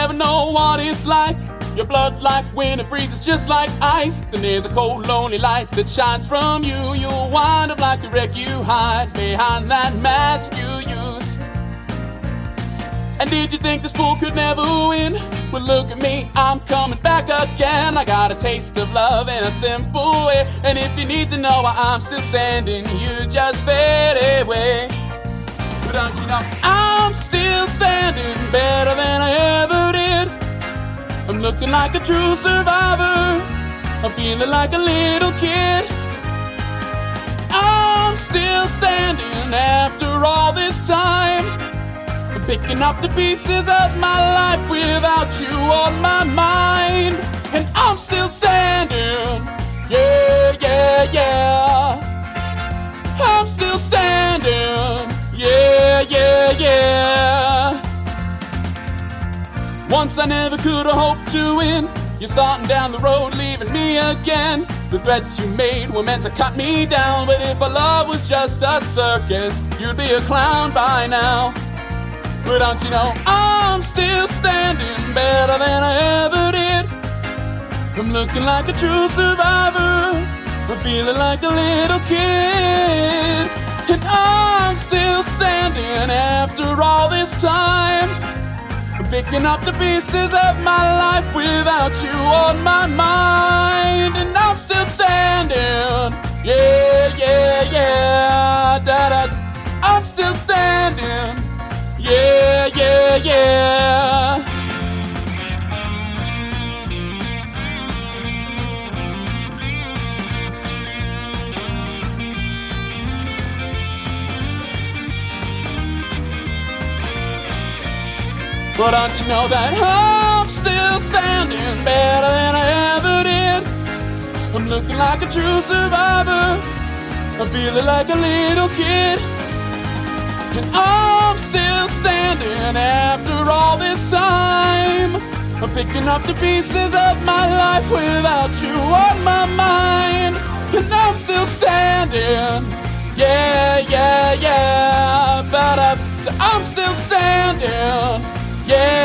ever know what it's like. Your blood like when it freezes just like ice. Then there's a cold, lonely light that shines from you. You'll wind up like the wreck you hide behind that mask you use. And did you think this fool could never win? Well, look at me, I'm coming back again. I got a taste of love in a simple way. And if you need to know why I'm still standing, you just fade away. But don't you know, I'm still standing better Looking like a true survivor. I'm feeling like a little kid. I'm still standing after all this time. I'm picking up the pieces of my life Once I never could have hoped to win. You're starting down the road, leaving me again. The threats you made were meant to cut me down. But if our love was just a circus, you'd be a clown by now. But don't you know, I'm still standing better than I ever did. I'm looking like a true survivor. I'm feeling like a little kid. And I'm still standing after all this time. Picking up the pieces of my life without you on my mind. And I'm still standing. Yeah, yeah, yeah. Da, da. I'm still standing. Yeah, yeah, yeah. But don't you know that I'm still standing better than I ever did? I'm looking like a true survivor. I'm feeling like a little kid. And I'm still standing after all this time. I'm picking up the pieces of my life without you on my mind. And I'm still standing. Yeah, yeah, yeah. But I, I'm still standing. Yeah.